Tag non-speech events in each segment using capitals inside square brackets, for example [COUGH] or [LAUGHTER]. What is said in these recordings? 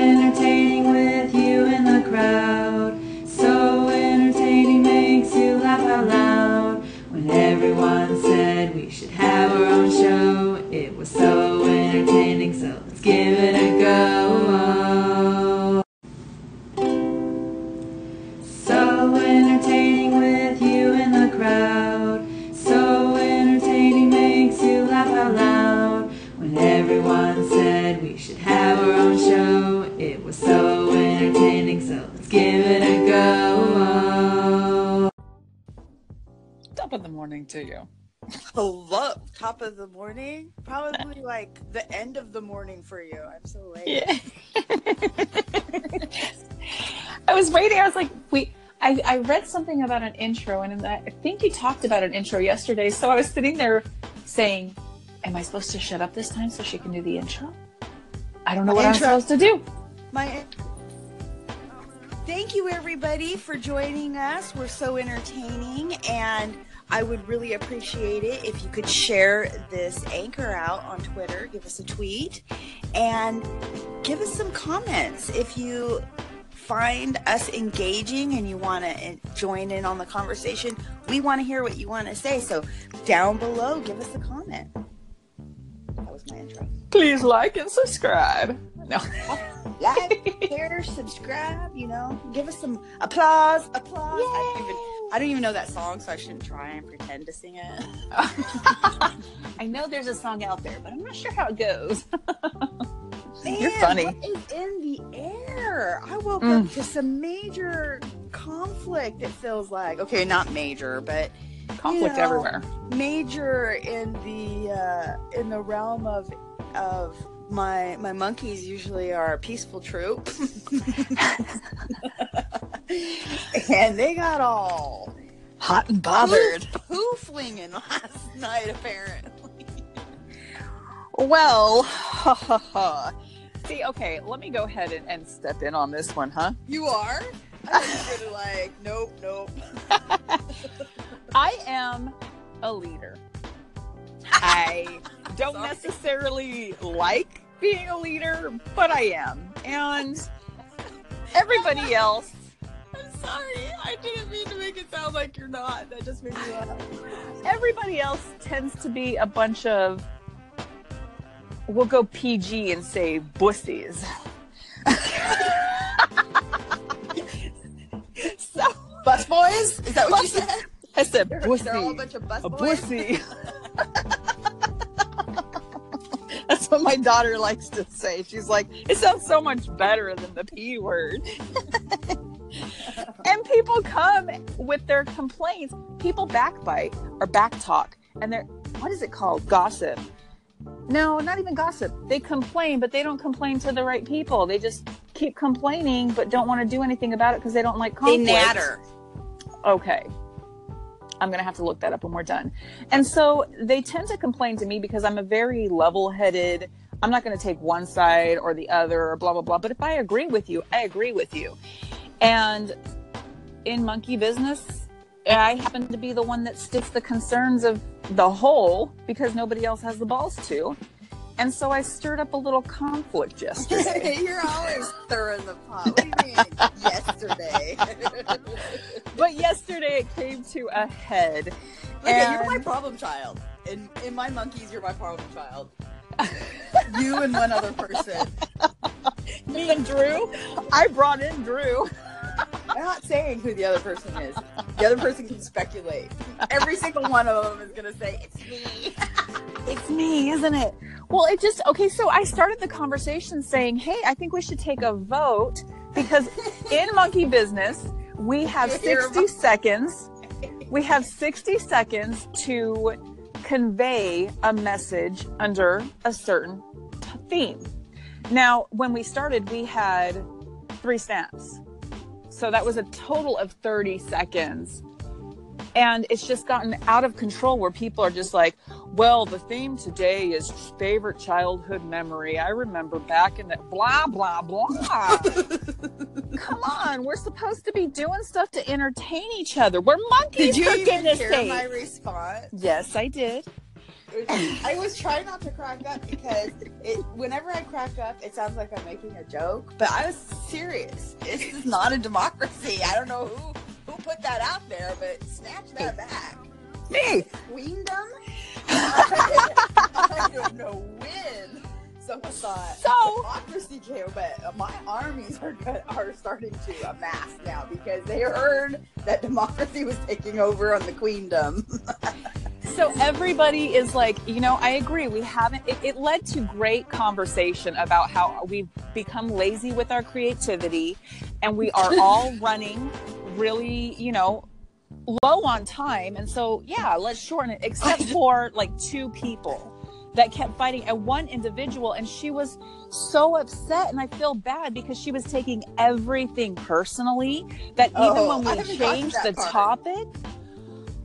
entertaining with you in the crowd. So entertaining makes you laugh out loud. When everyone said we should have our own show, it was so entertaining, so let's give it a go. Was so entertaining, so let's give it a go. Top of the morning to you. Hello, top of the morning. Probably like the end of the morning for you. I'm so late. Yeah. I was waiting. I was like, wait. I, I read something about an intro, and I think you talked about an intro yesterday. So I was sitting there saying, Am I supposed to shut up this time so she can do the intro? I don't know what Intro. I'm supposed to do. My Thank you everybody for joining us. We're so entertaining and I would really appreciate it if you could share this anchor out on Twitter, give us a tweet and give us some comments if you find us engaging and you want to join in on the conversation. We want to hear what you want to say. So down below, give us a comment. That was my intro. Please like and subscribe. No. [LAUGHS] like, share, subscribe, you know, give us some applause, applause. I don't even I don't even know that song, so I shouldn't try and pretend to sing it. [LAUGHS] I know there's a song out there, but I'm not sure how it goes. [LAUGHS] Man, You're funny. What is in the air? I woke Mm. up to some major conflict, it feels like. Okay, not major, but Conflict know, everywhere. major in the uh, in the realm of of my my monkeys usually are a peaceful troop [LAUGHS] and they got all Hot and bothered. poo flinging last night apparently Well, ha ha ha. See, okay, let me go ahead and, and step in on this one, huh? you are I was gonna like [LAUGHS] nope nope [LAUGHS] I am a leader. I [LAUGHS] don't Sorry. necessarily like being a leader, but I am. And everybody [LAUGHS] else, I'm sorry I didn't mean to make it sound like you're not that just made me laugh everybody else tends to be a bunch of we'll go PG and say bussies. [LAUGHS] so bus boys is that what you said I said they're, bussy. they're all a bunch of bus a boys bussy. That's [LAUGHS] what my daughter likes to say. She's like, it sounds so much better than the P word. and people come with their complaints. People backbite or backtalk. And they're, what is it called? Gossip. No, not even gossip. They complain, but they don't complain to the right people. They just keep complaining, but don't want to do anything about it because they don't like conflict. they natter Okay. I'm going to have to look that up when we're done. And so they tend to complain to me because I'm a very level headed, I'm not going to take one side or the other or blah, blah, blah. But if I agree with you, I agree with you. And in monkey business, I happen to be the one that sticks the concerns of the whole because nobody else has the balls to. And so I stirred up a little conflict yesterday. [LAUGHS] You're always stirring the pot. What do you mean? [LAUGHS] Yesterday. [LAUGHS] but yesterday it came to a head. okay, you're my problem child. In in my monkeys, you're my problem child. you and one other person. Me and Drew. I brought in Drew. I'm not saying who the other person is. The other person can speculate. Every single one of them is gonna say it's me. [LAUGHS] It's me, isn't it? Well, it just okay. So I started the conversation saying, "Hey, I think we should take a vote because in [LAUGHS] monkey business we have sixty seconds. We have sixty seconds to convey a message under a certain theme. Now, when we started, we had three snaps, so that was a total of thirty seconds." And it's just gotten out of control where people are just like, well, the theme today is favorite childhood memory. I remember back in the blah, blah, blah. [LAUGHS] Come on, we're supposed to be doing stuff to entertain each other. We're monkeys, Did you for even hear sake. my response? Yes, I did. I was trying not to crack up because it whenever I crack up, it sounds like I'm making a joke, but I was serious. This is not a democracy. I don't know who who put that out there, but snatch that back. Me. Queendom? [LAUGHS] I don't know when someone thought So- democracy came, but my armies are are starting to amass now because they heard that democracy was taking over on the queendom. [LAUGHS] So everybody is like, you know, I agree. We haven't, it, it led to great conversation about how we've become lazy with our creativity and we are [LAUGHS] all running really, you know, low on time. And so, yeah, let's shorten it, except [LAUGHS] for like two people that kept fighting and one individual. And she was so upset. And I feel bad because she was taking everything personally that even Oh, when we changed the part. topic,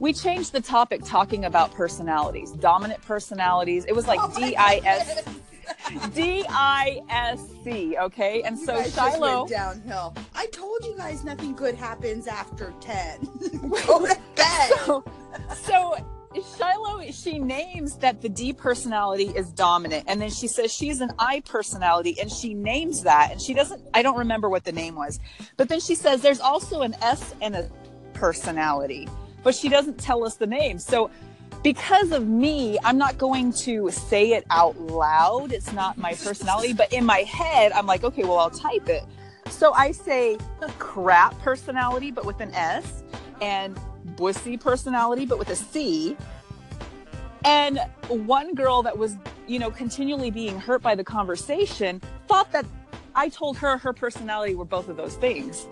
we changed the topic talking about personalities, dominant personalities. It was like Oh D I S. D I S C, okay? And You so guys just Shiloh, went downhill. I told you guys nothing good happens after 10. [LAUGHS] Go to bed. so, so Shiloh, she names that the D personality is dominant, and then she says she's an I personality, and she names that, and she doesn't. I don't remember what the name was, but then she says there's also an S and a personality, but she doesn't tell us the name. So. Because of me, I'm not going to say it out loud. It's not my personality, but in my head, I'm like, okay, well, I'll type it. So I say crap personality, but with an S, and bussy personality, but with a C. And one girl that was, you know, continually being hurt by the conversation thought that I told her her personality were both of those things.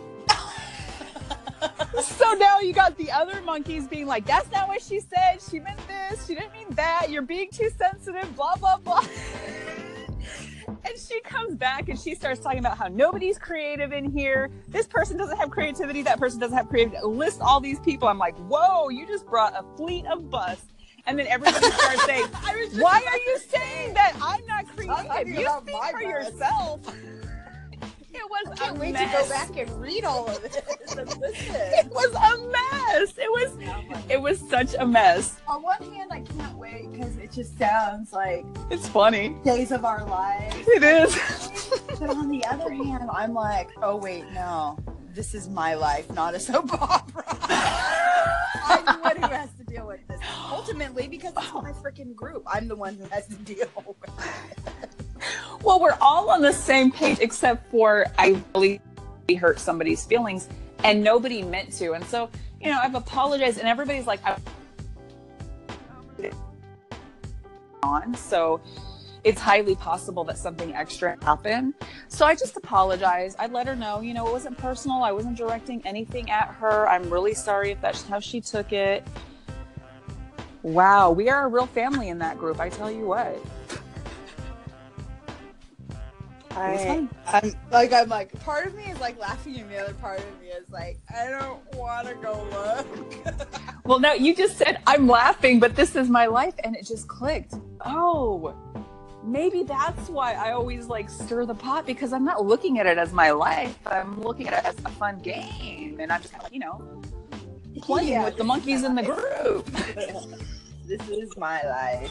So now you got the other monkeys being like, that's not what she said. She meant this. She didn't mean that. You're being too sensitive, blah, blah, blah. [LAUGHS] and she comes back and she starts talking about how nobody's creative in here. This person doesn't have creativity. That person doesn't have creativity. List all these people. I'm like, whoa, you just brought a fleet of bus. And then everybody [LAUGHS] starts saying, I was just why are you saying that I'm not creative? You speak for bus. yourself. It was I can't a wait mess. to go back and read all of this [LAUGHS] It was a mess. It was it was such a mess. On one hand, I can't wait because it just sounds like It's funny. days of our lives. It is. [LAUGHS] But on the other hand, I'm like, oh wait, no, this is my life, not a soap opera. [LAUGHS] I'm the one who has to deal with this ultimately because it's oh. my freaking group. I'm the one who has to deal with it. Well, we're all on the same page except for I really hurt somebody's feelings and nobody meant to. And so, you know, I've apologized and everybody's like on. So it's highly possible that something extra happened. So I just apologized. I let her know, you know, it wasn't personal. I wasn't directing anything at her. I'm really sorry if that's how she took it. Wow, we are a real family in that group. I tell you what. It was I, fun. I'm like, I'm like, part of me is like laughing, and the other part of me is like, I don't want to go look. [LAUGHS] Well, no, you just said I'm laughing, but this is my life, and it just clicked. Oh, maybe that's why I always like stir the pot because I'm not looking at it as my life. I'm looking at it as a fun game, and I'm just you know playing Yeah, with the monkeys in the group. [LAUGHS] this is my life.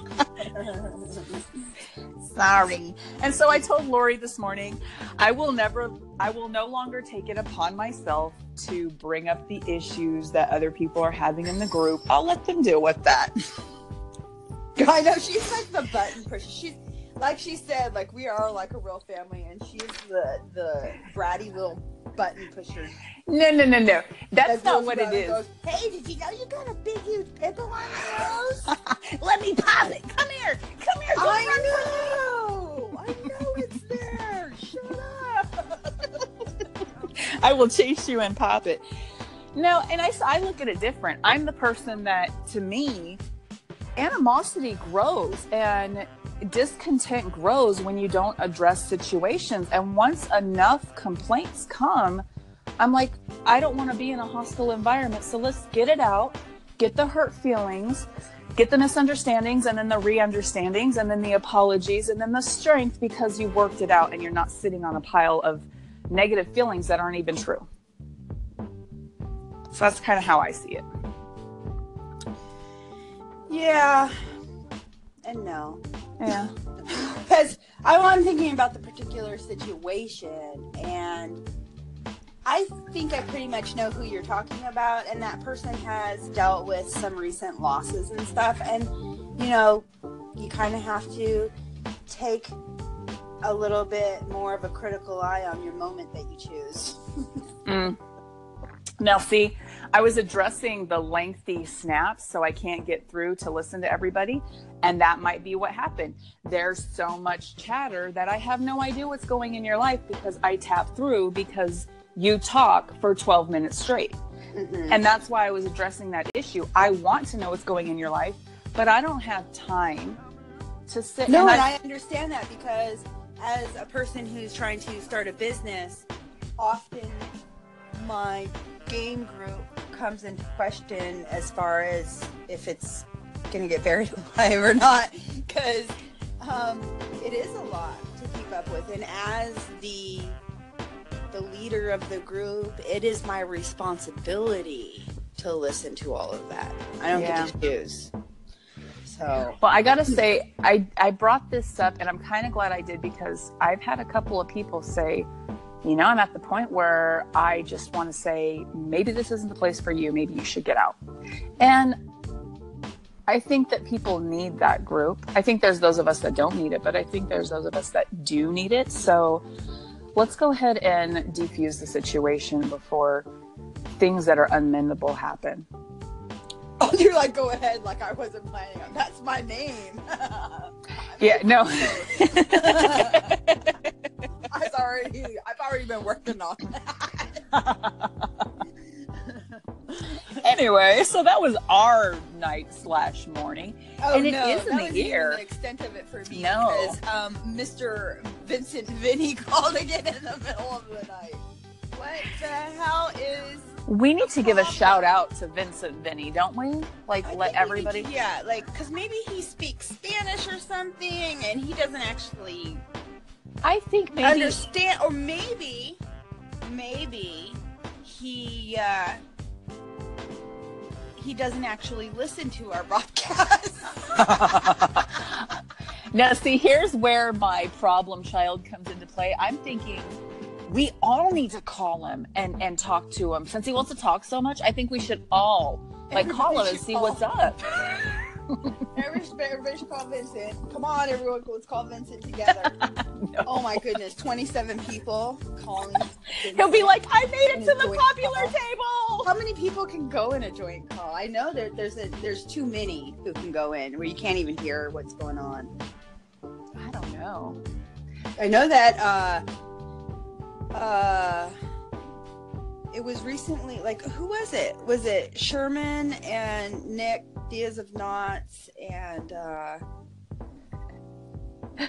[LAUGHS] Sorry. And so I told Lori this morning, I will never, I will no longer take it upon myself to bring up the issues that other people are having in the group. I'll let them deal with that. [LAUGHS] I know she's like the button pusher. She's like she said, like we are like a real family, and she's the the bratty little button pusher. No, no, no, no. That's that not what it is. goes, hey, did you know you got a big huge pimple on your nose? [LAUGHS] Let me pop it. Come here. Come here. I know. I know it's there. Shut up. [LAUGHS] I will chase you and pop it. No, and I, I look at it different. I'm the person that, to me, animosity grows and discontent grows when you don't address situations. And once enough complaints come, I'm like, I don't want to be in a hostile environment. So let's get it out, get the hurt feelings, get the misunderstandings, and then the re understandings, and then the apologies, and then the strength because you worked it out and you're not sitting on a pile of negative feelings that aren't even true. So that's kind of how I see it. Yeah. And no. Yeah. [LAUGHS] Because I, I'm thinking about the particular situation, and I think I pretty much know who you're talking about, and that person has dealt with some recent losses and stuff, and you know, you kind of have to take a little bit more of a critical eye on your moment that you choose. [LAUGHS] Mm. Now, see, I was addressing the lengthy snaps, so I can't get through to listen to everybody. And that might be what happened. There's so much chatter that I have no idea what's going in your life because I tap through because you talk for 12 minutes straight. Mhm. And that's why I was addressing that issue. I want to know what's going in your life, but I don't have time to sit. No, and and I understand that because as a person who's trying to start a business, often my game group comes into question as far as if it's going to get buried [LAUGHS] alive or not, because um, it is a lot to keep up with. And as the the leader of the group, it is my responsibility to listen to all of that. I don't Yeah. get to choose. So Well, I gotta say, I I brought this up, and I'm kind of glad I did because I've had a couple of people say, you know, I'm at the point where I just want to say maybe this isn't the place for you. Maybe you should get out. And I think that people need that group. I think there's those of us that don't need it, but I think there's those of us that do need it. So let's go ahead and defuse the situation before things that are unmendable happen. Oh, you're like, go ahead, like I wasn't planning on. That's my name. [LAUGHS] Yeah, no. [LAUGHS] [LAUGHS] I've already, I've already been working on that. anyway, so that was our night slash morning. Oh And it no, is in that the ear. the extent of it for me No. because um, Mr. Vincent Vinny [LAUGHS] called again in the middle of the night. What the hell is? We need to give a shout out to Vincent Vinny, don't we? Like I let everybody. yeah, like because maybe he speaks Spanish or something, and he doesn't actually I think maybe understand or maybe maybe he uh he doesn't actually listen to our [LAUGHS] broadcast [LAUGHS] now see here's where my problem child comes into play. I'm thinking we all need to call him and and talk to him since he wants to talk so much. I think we should all like call him and see call. what's up. [LAUGHS] [LAUGHS] everybody, everybody should call vincent come on everyone let's call vincent together [LAUGHS] No. oh my goodness 27 people calling He'll be like, I made it to the popular call. table. how many people can go in a joint call i know that there's a there's too many who can go in where you can't even hear what's going on I don't know. I know that uh uh it was recently like who was it? Was it Sherman and Nick Diaz of Knots and uh [LAUGHS]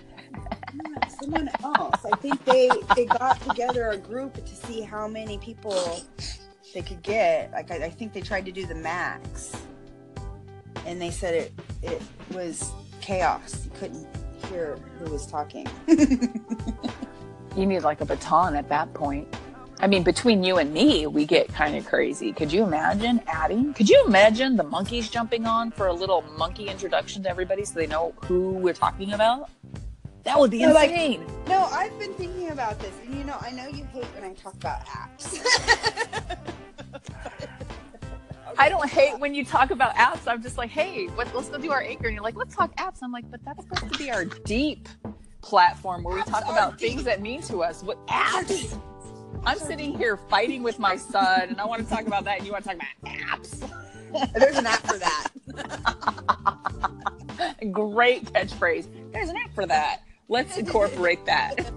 someone else. I think they they got together a group to see how many people they could get. Like I, I think they tried to do the max. And they said it it was chaos. You couldn't hear who was talking. [LAUGHS] You need like a baton at that point. I mean, between you and me, we get kind of crazy. Could you imagine adding? Could you imagine the monkeys jumping on for a little monkey introduction to everybody so they know who we're talking about? That would be No, like- insane. No, I've been thinking about this, and you know, I know you hate when I talk about apps. [LAUGHS] I don't hate when you talk about apps. I'm just like, hey, what, let's go do our anchor. And you're like, let's talk apps. I'm like, but that's supposed to be our deep platform where we talk about deep. things that mean to us. What Apps apps? I'm sitting here fighting with my son, and I want to talk about that, and you want to talk about apps. There's an app for that. [LAUGHS] Great catchphrase. There's an app for that. Let's incorporate that. [LAUGHS]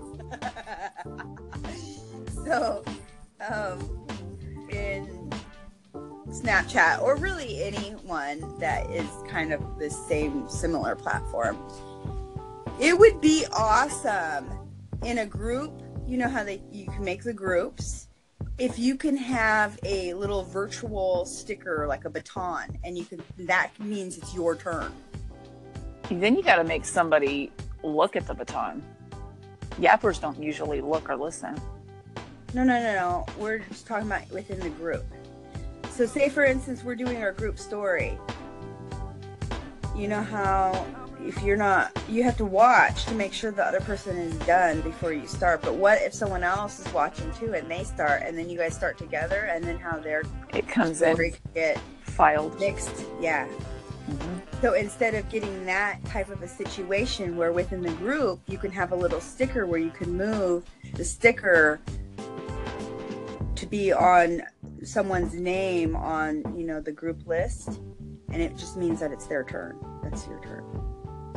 so, um, in Snapchat, or really anyone that is kind of the same similar platform, it would be awesome in a group. You know how they you can make the groups. If you can have a little virtual sticker like a baton, and you can that means it's your turn. Then you got to make somebody look at the baton. Yappers don't usually look or listen. No, no, no, no. We're just talking about within the group. So, say for instance, we're doing our group story. You know how if you're not, you have to watch to make sure the other person is done before you start. But what if someone else is watching too and they start, and then you guys start together, and then how their It comes in get filed. mixed? Yeah. Mhm. So instead of getting that type of a situation where within the group you can have a little sticker where you can move the sticker to be on someone's name on you know the group list and it just means that it's their turn that's your turn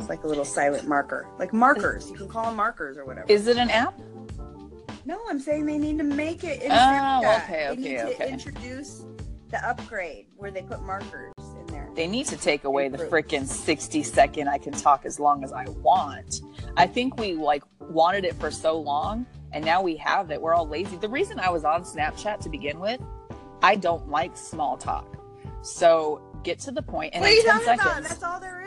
it's like a little silent marker like markers you can call them markers or whatever Is it an app? no i'm saying they need to make it in Oh, Snapchat. okay, they need okay, to okay. introduce the upgrade where they put markers in there They need to take away the freaking 60 second I can talk as long as I want. I think we like wanted it for so long and now we have it. We're all lazy. The reason I was on Snapchat to begin with, I don't like small talk. So get to the point and what in you 10 talking seconds. about that's all there is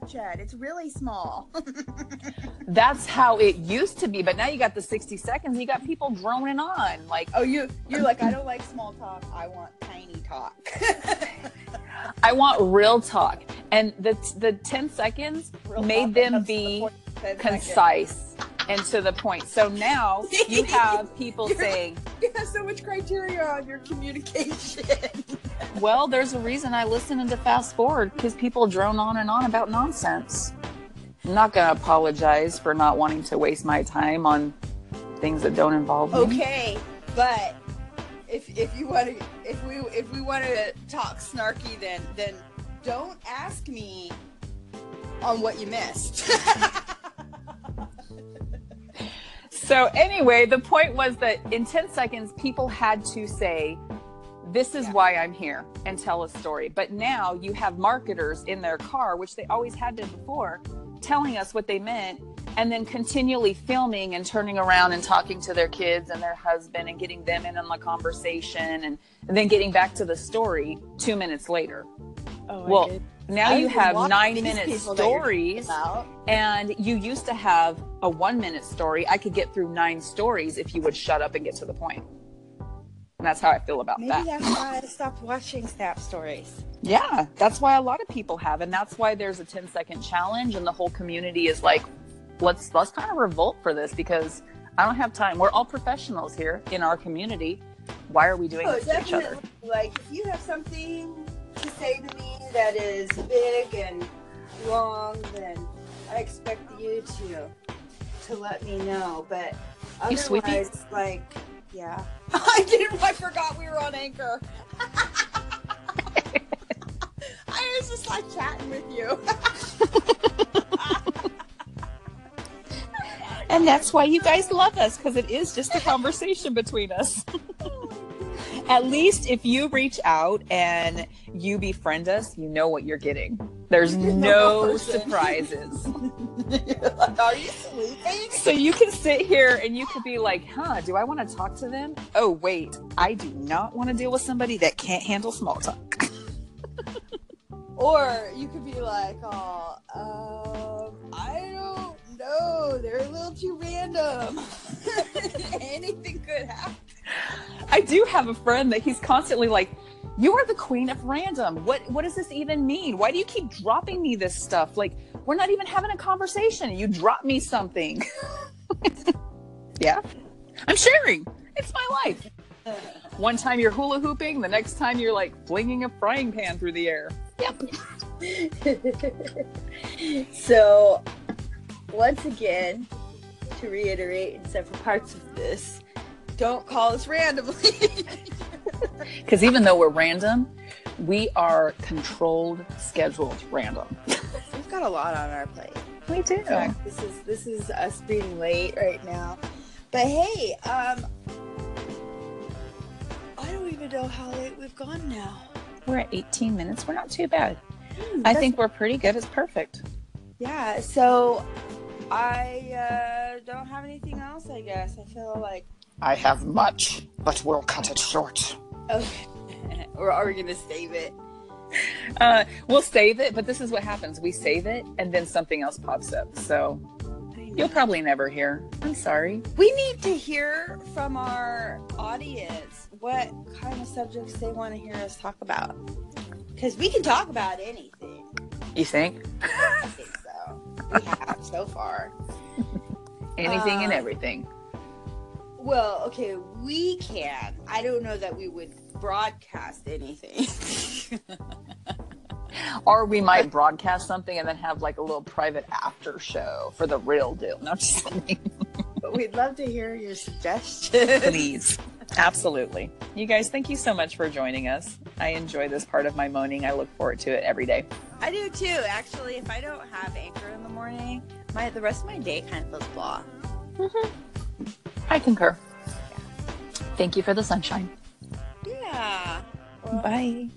snapchat it's really small [LAUGHS] That's how it used to be, but now you got the 60 seconds. You got people droning on. Like, Oh, you you're like I don't like small talk. I want tiny talk. [LAUGHS] I want real talk. And the the 10 seconds made them be concise and to the point. So now you have [LAUGHS] people saying, You have so much criteria on your communication. "Well, there's a reason I listen into fast forward because people drone on and on about nonsense." I'm not going to apologize for not wanting to waste my time on things that don't involve me. okay, but if if you want to if we if we want to talk snarky, then then don't ask me on what you missed. [LAUGHS] So anyway, the point was that in 10 seconds, people had to say, this is Yeah. why I'm here and tell a story. But now you have marketers in their car, which they always had been before, telling us what they meant and then continually filming and turning around and talking to their kids and their husband and getting them in on the conversation and, and then getting back to the story two minutes later. oh, Well, now you have nine minute stories and you used to have a one minute story. I could get through nine stories if you would shut up and get to the point. And that's how I feel about Maybe that. that's why I stopped watching Snap stories. Yeah, that's why a lot of people have, and that's why there's a 10 second challenge, and the whole community is like, let's let's kind of revolt for this because I don't have time. We're all professionals here in our community. Why are we doing Oh, this to each other? Like, if you have something to say to me that is big and long, then I expect you to to let me know. But You otherwise, like, yeah, [LAUGHS] I didn't. I forgot we were on Anchor. [LAUGHS] I was just like chatting with you. [LAUGHS] And that's why you guys love us because it is just a conversation between us. At least if you reach out and you befriend us, you know what you're getting. There's no surprises. [LAUGHS] Are you sleeping? So you can sit here and you could be like, huh, do I want to talk to them? Oh, wait, I do not want to deal with somebody that can't handle small talk. Or you could be like, oh, um, I don't know. They're a little too random. [LAUGHS] Anything could happen. I do have a friend that he's constantly like, you are the queen of random. What what does this even mean? Why do you keep dropping me this stuff? Like, we're not even having a conversation. You drop me something. [LAUGHS] yeah. I'm sharing. It's my life. One time you're hula hooping, the next time you're like flinging a frying pan through the air. Yep. [LAUGHS] so, once again, to reiterate in several parts of this, don't call us randomly. [LAUGHS] [LAUGHS] Because even though we're random, we are controlled, scheduled random. [LAUGHS] We've got a lot on our plate. We do. In fact, this is this is us being late right now. But hey, um, I don't even know how late we've gone now. We're at 18 minutes. We're not too bad. I think we're pretty good. It's perfect. Yeah. So I uh, don't have anything else. I guess I feel like I have much, but we'll cut it short. Okay. or are we gonna save it? Uh, we'll save it, but this is what happens. We save it, and then something else pops up. So you'll probably never hear. I'm sorry. We need to hear from our audience what kind of subjects they want to hear us talk about. Because we can talk about anything. You think? I think so. we have so far. [LAUGHS] Anything and Uh, everything. Well, okay, we can. I don't know that we would broadcast anything. [LAUGHS] Or we might broadcast something and then have like a little private after show for the real deal. No, I'm just kidding. [LAUGHS] but we'd love to hear your suggestions. [LAUGHS] Please. Absolutely. You guys, thank you so much for joining us. I enjoy this part of my moaning. I look forward to it every day. I do too. Actually, if I don't have anchor in the morning, my the rest of my day kind of feels blah. Mm-hmm. I concur. Thank you for the sunshine. Yeah. Well, Bye.